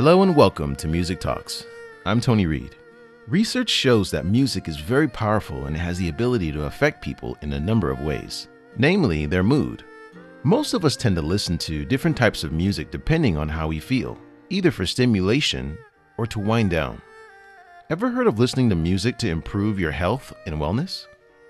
Hello and welcome to Music Talks. I'm Tony Reed. Research shows that music is very powerful and has the ability to affect people in a number of ways, namely their mood. Most of us tend to listen to different types of music depending on how we feel, either for stimulation or to wind down. Ever heard of listening to music to improve your health and wellness?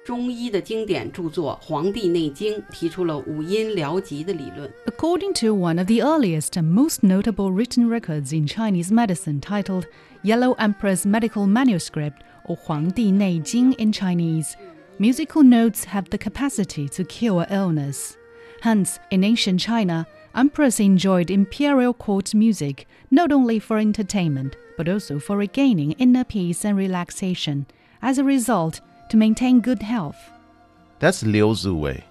中医的经典着作《黄帝内经》提出了五阴疗疾的理论。 According to one of the earliest and most notable written records in Chinese medicine titled Yellow Emperor's Medical Manuscript or Huang Di Nei Jing in Chinese, musical notes have the capacity to cure illness. Hence, in ancient China, emperors enjoyed imperial court music not only for entertainment but also for regaining inner peace and relaxation. As a result, to maintain good health. That's Liu Ziwei,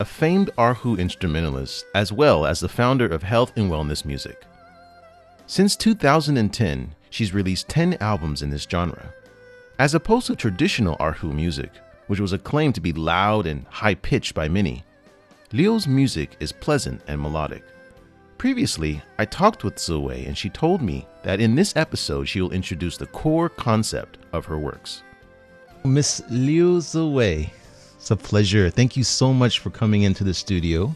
a famed Erhu instrumentalist as well as the founder of health and wellness music. Since 2010, she's released 10 albums in this genre. As opposed to traditional Erhu music, which was acclaimed to be loud and high pitched by many, Liu's music is pleasant and melodic. Previously, I talked with Ziwei and she told me that in this episode she will introduce the core concept of her works. Miss Liu Ziwei. It's a pleasure. Thank you so much for coming into the studio.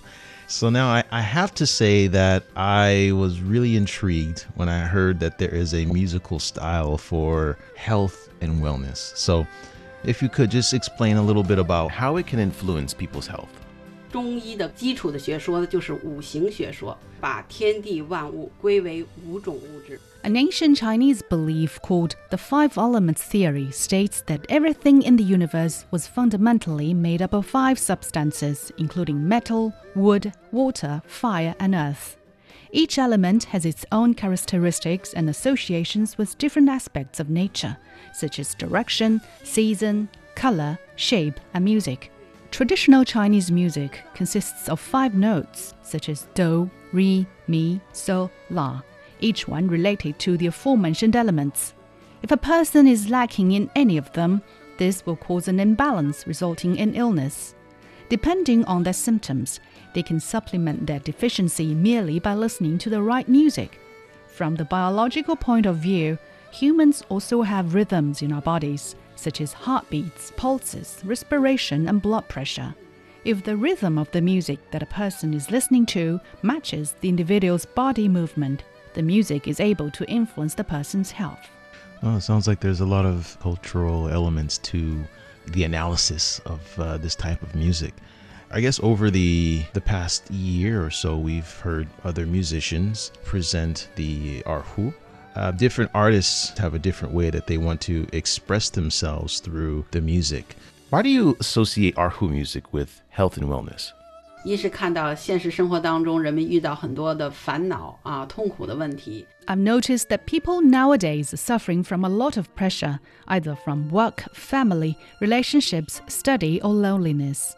So now I, I, have to say that I was really intrigued when I heard that there is a musical style for health and wellness. So if you could just explain a little bit about how it can influence people's health. 中医的基础的学说呢，就是五行学说，把天地万物归为五种物质。An ancient Chinese belief called the Five Elements Theory states that everything in the universe was fundamentally made up of five substances, including metal, wood, water, fire, and earth. Each element has its own characteristics and associations with different aspects of nature, such as direction, season, color, shape, and music. Traditional Chinese music consists of five notes, such as do, re, mi, so, la, each one related to the aforementioned elements. If a person is lacking in any of them, this will cause an imbalance resulting in illness. Depending on their symptoms, they can supplement their deficiency merely by listening to the right music. From the biological point of view, humans also have rhythms in our bodies, such as heartbeats, pulses, respiration, and blood pressure. If the rhythm of the music that a person is listening to matches the individual's body movement, the music is able to influence the person's health. Oh, it sounds like there's a lot of cultural elements to the analysis of uh, this type of music. I guess over the the past year or so, we've heard other musicians present the erhu. Uh, different artists have a different way that they want to express themselves through the music. Why do you associate erhu music with health and wellness? 一是看到现实生活当中人们遇到很多的烦恼啊、痛苦的问题， I've noticed that people nowadays are suffering from a lot of pressure, either from work, family, relationships, study, or loneliness.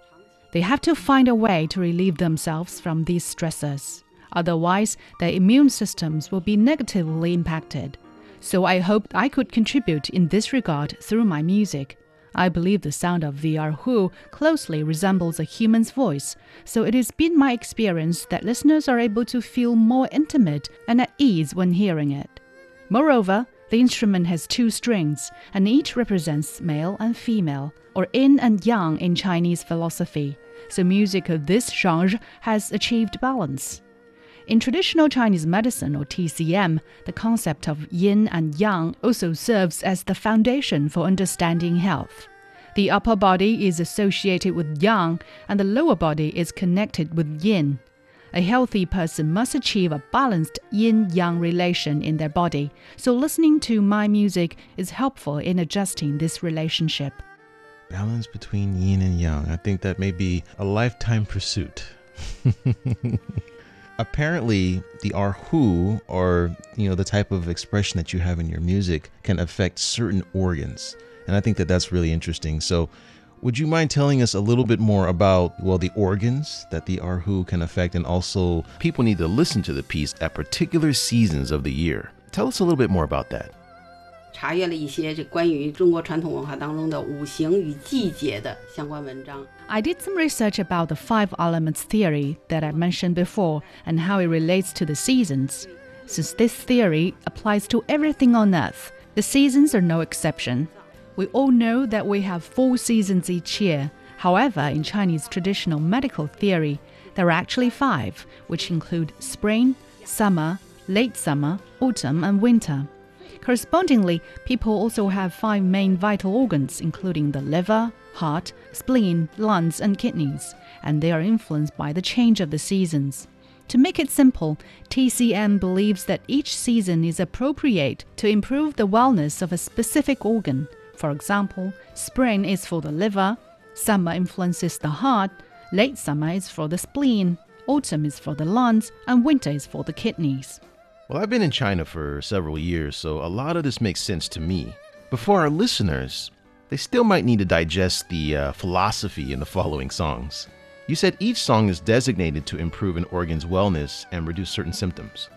They have to find a way to relieve themselves from these stressors. Otherwise, their immune systems will be negatively impacted. So I hoped I could contribute in this regard through my music. I believe the sound of the erhu closely resembles a human's voice, so it has been my experience that listeners are able to feel more intimate and at ease when hearing it. Moreover, the instrument has two strings, and each represents male and female, or yin and yang in Chinese philosophy, so music of this genre has achieved balance. In traditional Chinese medicine or TCM, the concept of yin and yang also serves as the foundation for understanding health. The upper body is associated with yang, and the lower body is connected with yin. A healthy person must achieve a balanced yin yang relation in their body, so listening to my music is helpful in adjusting this relationship. Balance between yin and yang. I think that may be a lifetime pursuit. apparently the erhu or you know the type of expression that you have in your music can affect certain organs and i think that that's really interesting. So would you mind telling us a little bit more about well the organs that the erhu can affect and also people need to listen to the piece at particular seasons of the year. Tell us a little bit more about that. 查阅了一些这关于中国传统文化当中的五行与季节的相关文章。I did some research about the five elements theory that I mentioned before and how it relates to the seasons. since this theory applies to everything on Earth. The seasons are no exception. We all know that we have four seasons each year. However, in Chinese traditional medical theory, there are actually five, which include spring, summer, late summer, autumn, and winter. Correspondingly, people also have five main vital organs, including the liver, heart, spleen, lungs, and kidneys, and they are influenced by the change of the seasons. To make it simple, TCM believes that each season is appropriate to improve the wellness of a specific organ. For example, spring is for the liver, summer influences the heart, late summer is for the spleen, autumn is for the lungs, and winter is for the kidneys. Well, I've been in China for several years, so a lot of this makes sense to me. But for our listeners, they still might need to digest the uh, philosophy in the following songs. You said each song is designated to improve an organ's wellness and reduce certain symptoms.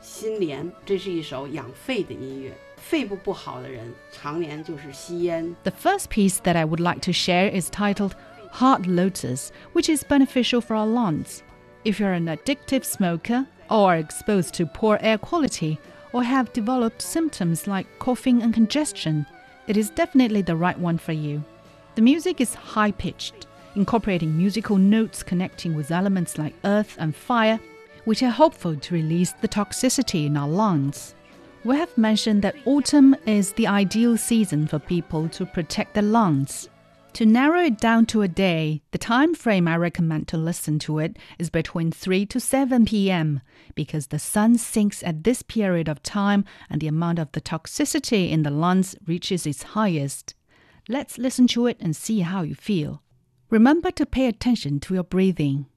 心莲，这是一首养肺的音乐。肺部不好的人，常年就是吸烟。 The first piece that I would like to share is titled Heart Lotus, which is beneficial for our lungs. If you're an addictive smoker, or are exposed to poor air quality, or have developed symptoms like coughing and congestion, it is definitely the right one for you. The music is high pitched, incorporating musical notes connecting with elements like earth and fire, which are hopeful to release the toxicity in our lungs. We have mentioned that autumn is the ideal season for people to protect their lungs. To narrow it down to a day, the time frame I recommend to listen to it is between 3 to 7 p.m. because the sun sinks at this period of time and the amount of the toxicity in the lungs reaches its highest. Let's listen to it and see how you feel. Remember to pay attention to your breathing.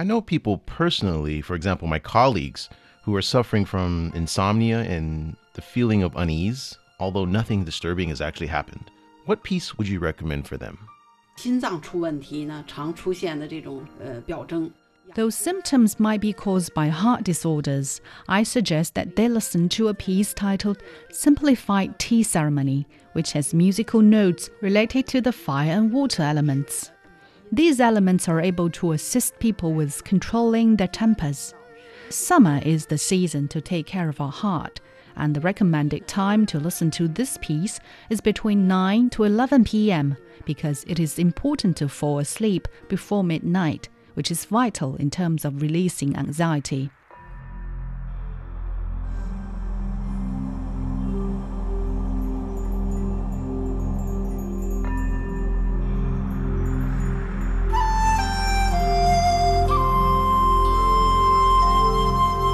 I know people personally, for example, my colleagues, who are suffering from insomnia and the feeling of unease, although nothing disturbing has actually happened. What piece would you recommend for them? 心脏出问题呢，常出现的这种呃表征。 Though symptoms might be caused by heart disorders, I suggest that they listen to a piece titled Simplified Tea Ceremony, which has musical notes related to the fire and water elements. These elements are able to assist people with controlling their tempers. Summer is the season to take care of our heart, and the recommended time to listen to this piece is between 9 to 11 p.m. because it is important to fall asleep before midnight, which is vital in terms of releasing anxiety.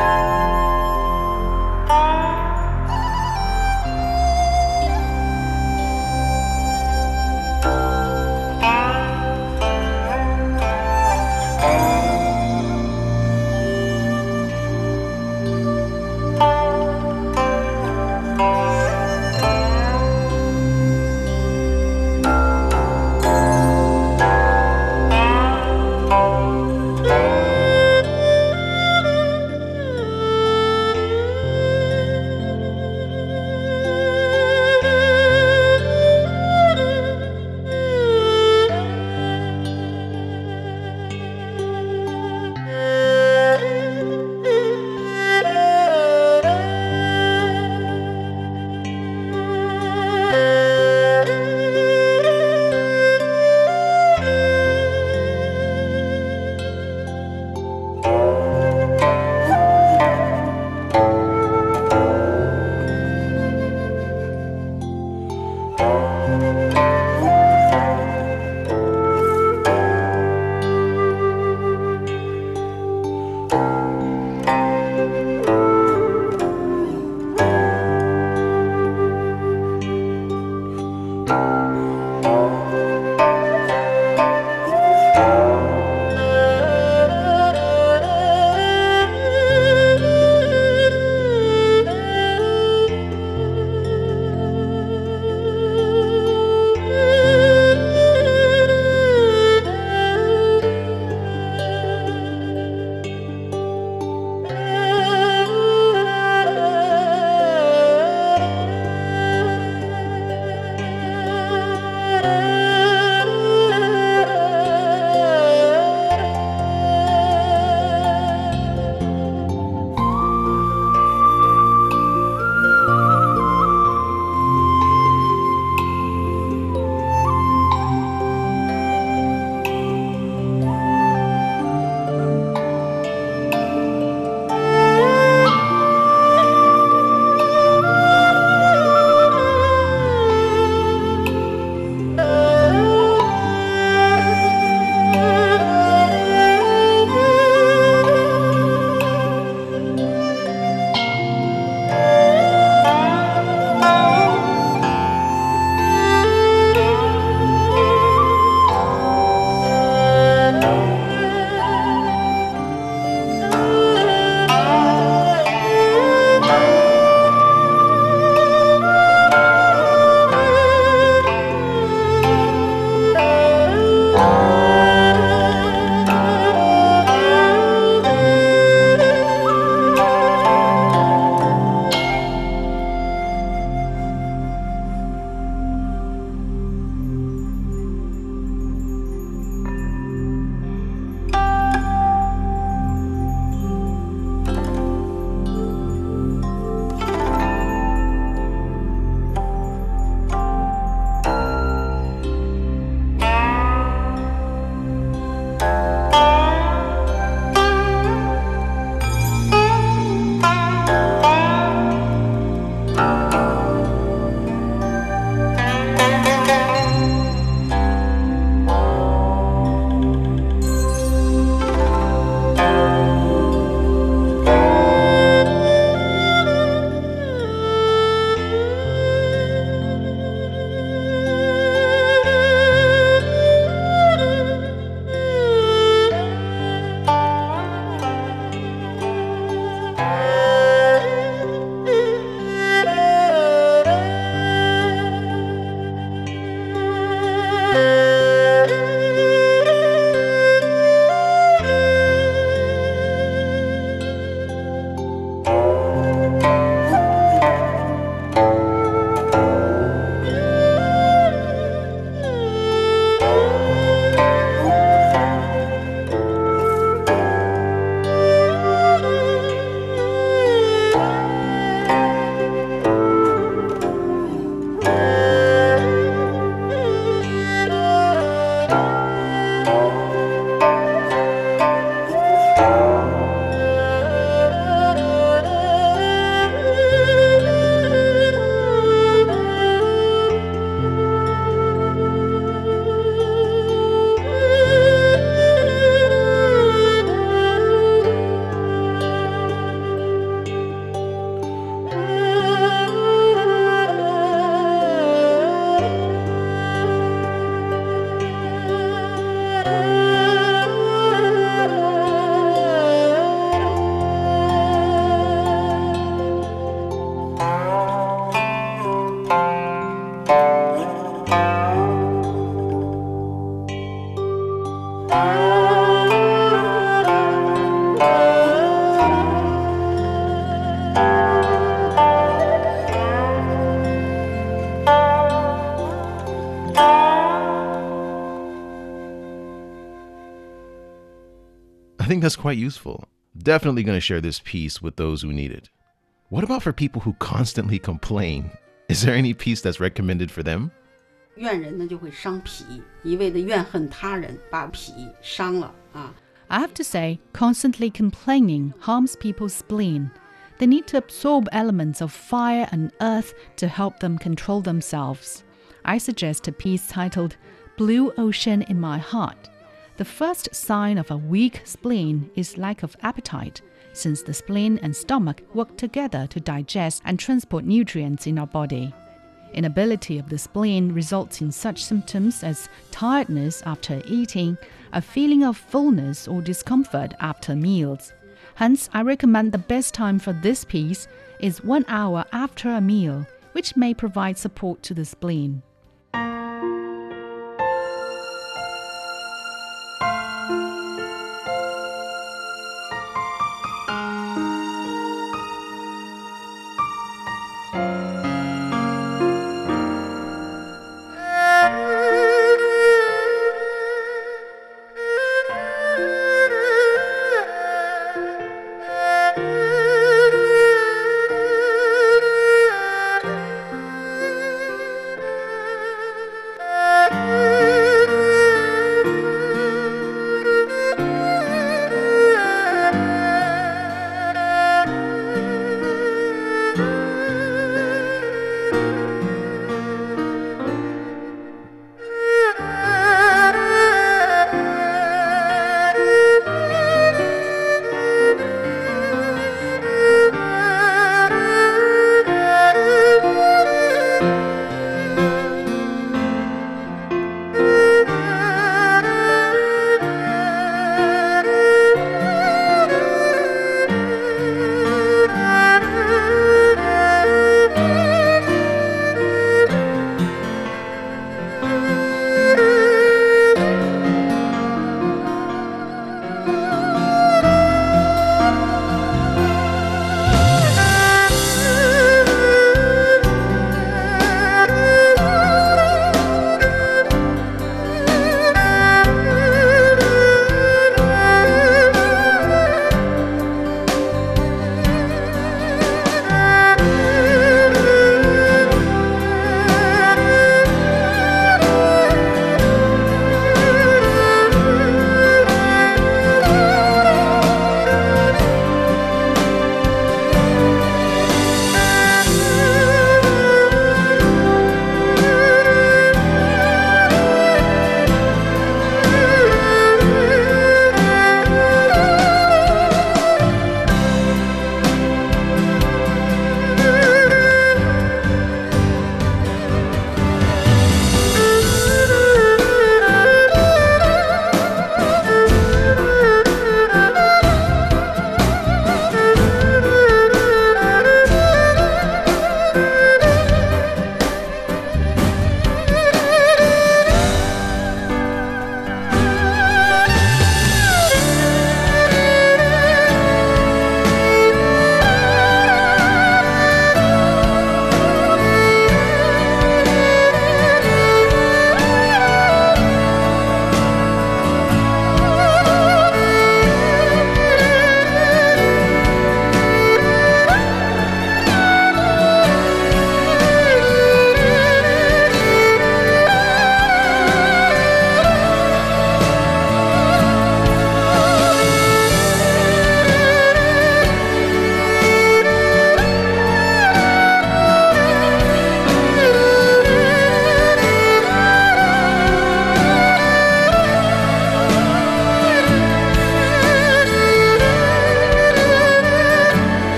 Bye. that's quite useful. Definitely going to share this piece with those who need it. What about for people who constantly complain? Is there any piece that's recommended for them? 怨人呢就会伤脾，一味的怨恨他人，把脾伤了啊。I have to say, constantly complaining harms people's spleen. They need to absorb elements of fire and earth to help them control themselves. I suggest a piece titled Blue Ocean in My Heart. the first sign of a weak spleen is lack of appetite, since the spleen and stomach work together to digest and transport nutrients in our body. Inability of the spleen results in such symptoms as tiredness after eating, a feeling of fullness or discomfort after meals. Hence, I recommend the best time for this piece is one hour after a meal, which may provide support to the spleen.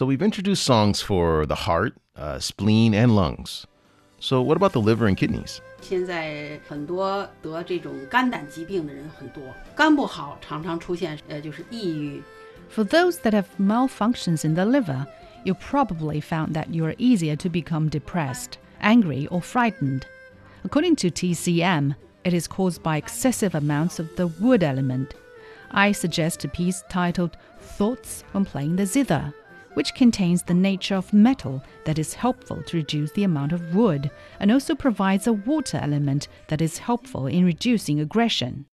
So we've introduced songs for the heart, uh, spleen, and lungs. So what about the liver and kidneys? 现在很多得这种肝胆疾病的人很多，肝不好常常出现呃就是抑郁、 For those that have malfunctions in the liver, you probably found that you are easier to become depressed, angry, or frightened. According to TCM, it is caused by excessive amounts of the wood element. I suggest a piece titled Thoughts when playing the zither, which contains the nature of metal that is helpful to reduce the amount of wood and also provides a water element that is helpful in reducing aggression.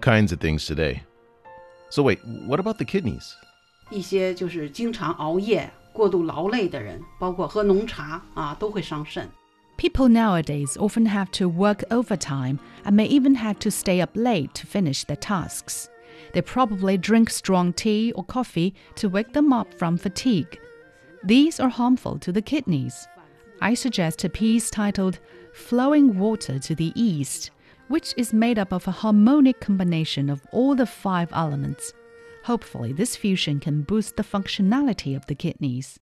kinds of things today. So, wait, what about the kidneys? 一些就是经常熬夜、过度劳累的人，包括喝浓茶啊，都会伤肾。 People nowadays often have to work overtime and may even have to stay up late to finish their tasks. They probably drink strong tea or coffee to wake them up from fatigue. These are harmful to the kidneys. I suggest a piece titled Flowing Water to the East, which is made up of a harmonic combination of all the five elements. Hopefully, this fusion can boost the functionality of the kidneys.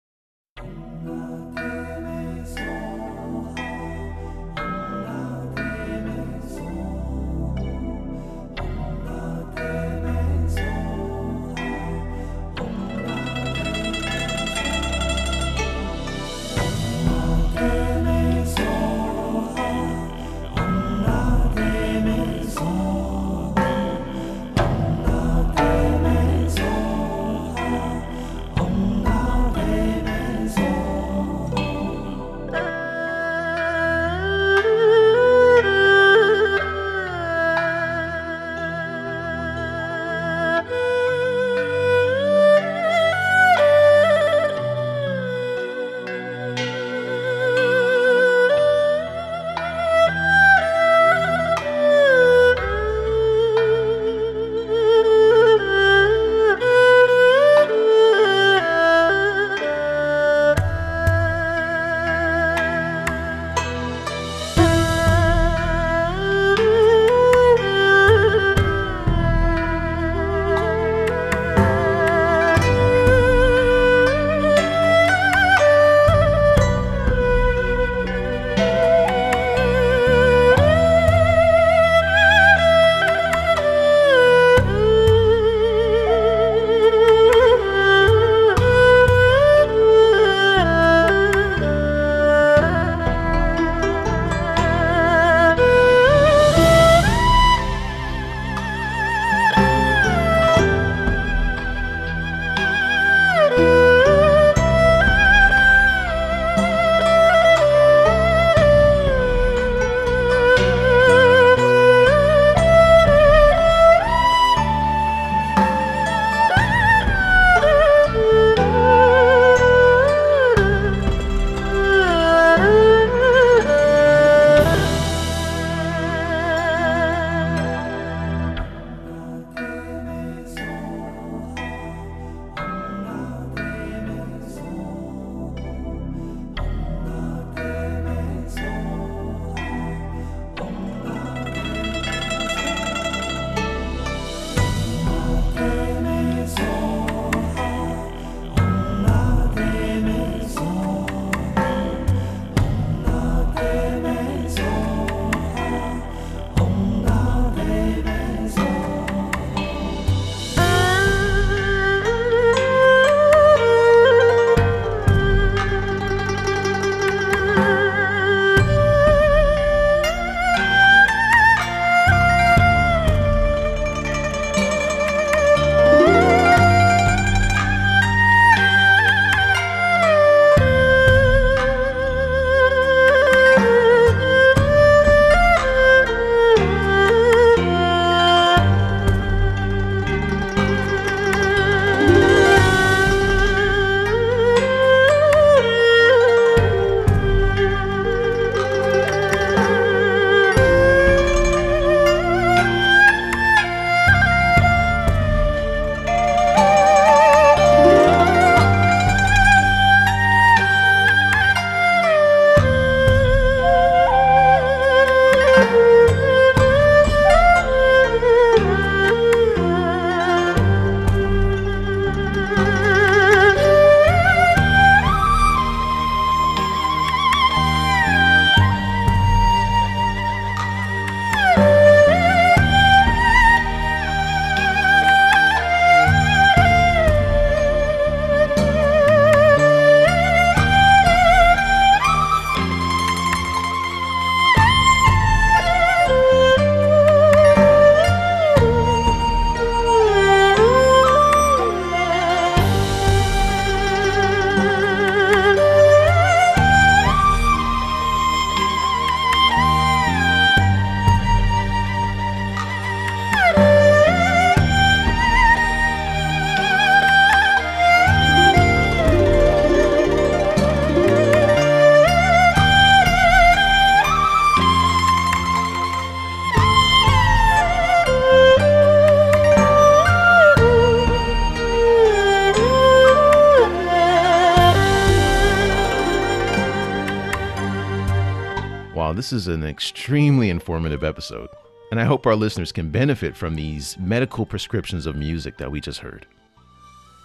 This is an extremely informative episode, and I hope our listeners can benefit from these medical prescriptions of music that we just heard.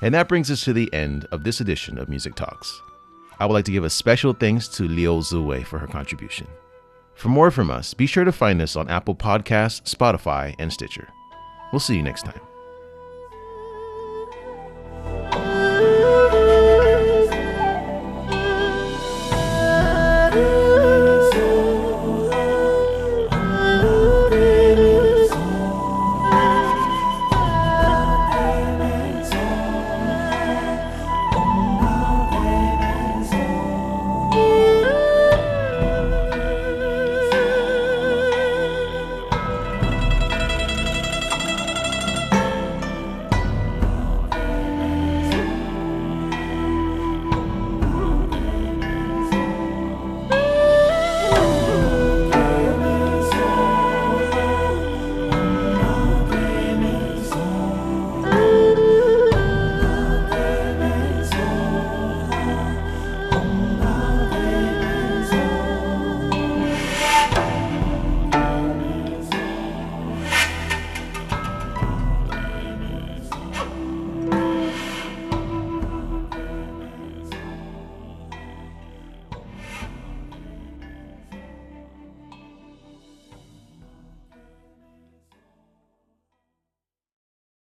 And that brings us to the end of this edition of Music Talks. I would like to give a special thanks to Liu Ziwei for her contribution. For more from us, be sure to find us on Apple Podcasts, Spotify, and Stitcher. We'll see you next time.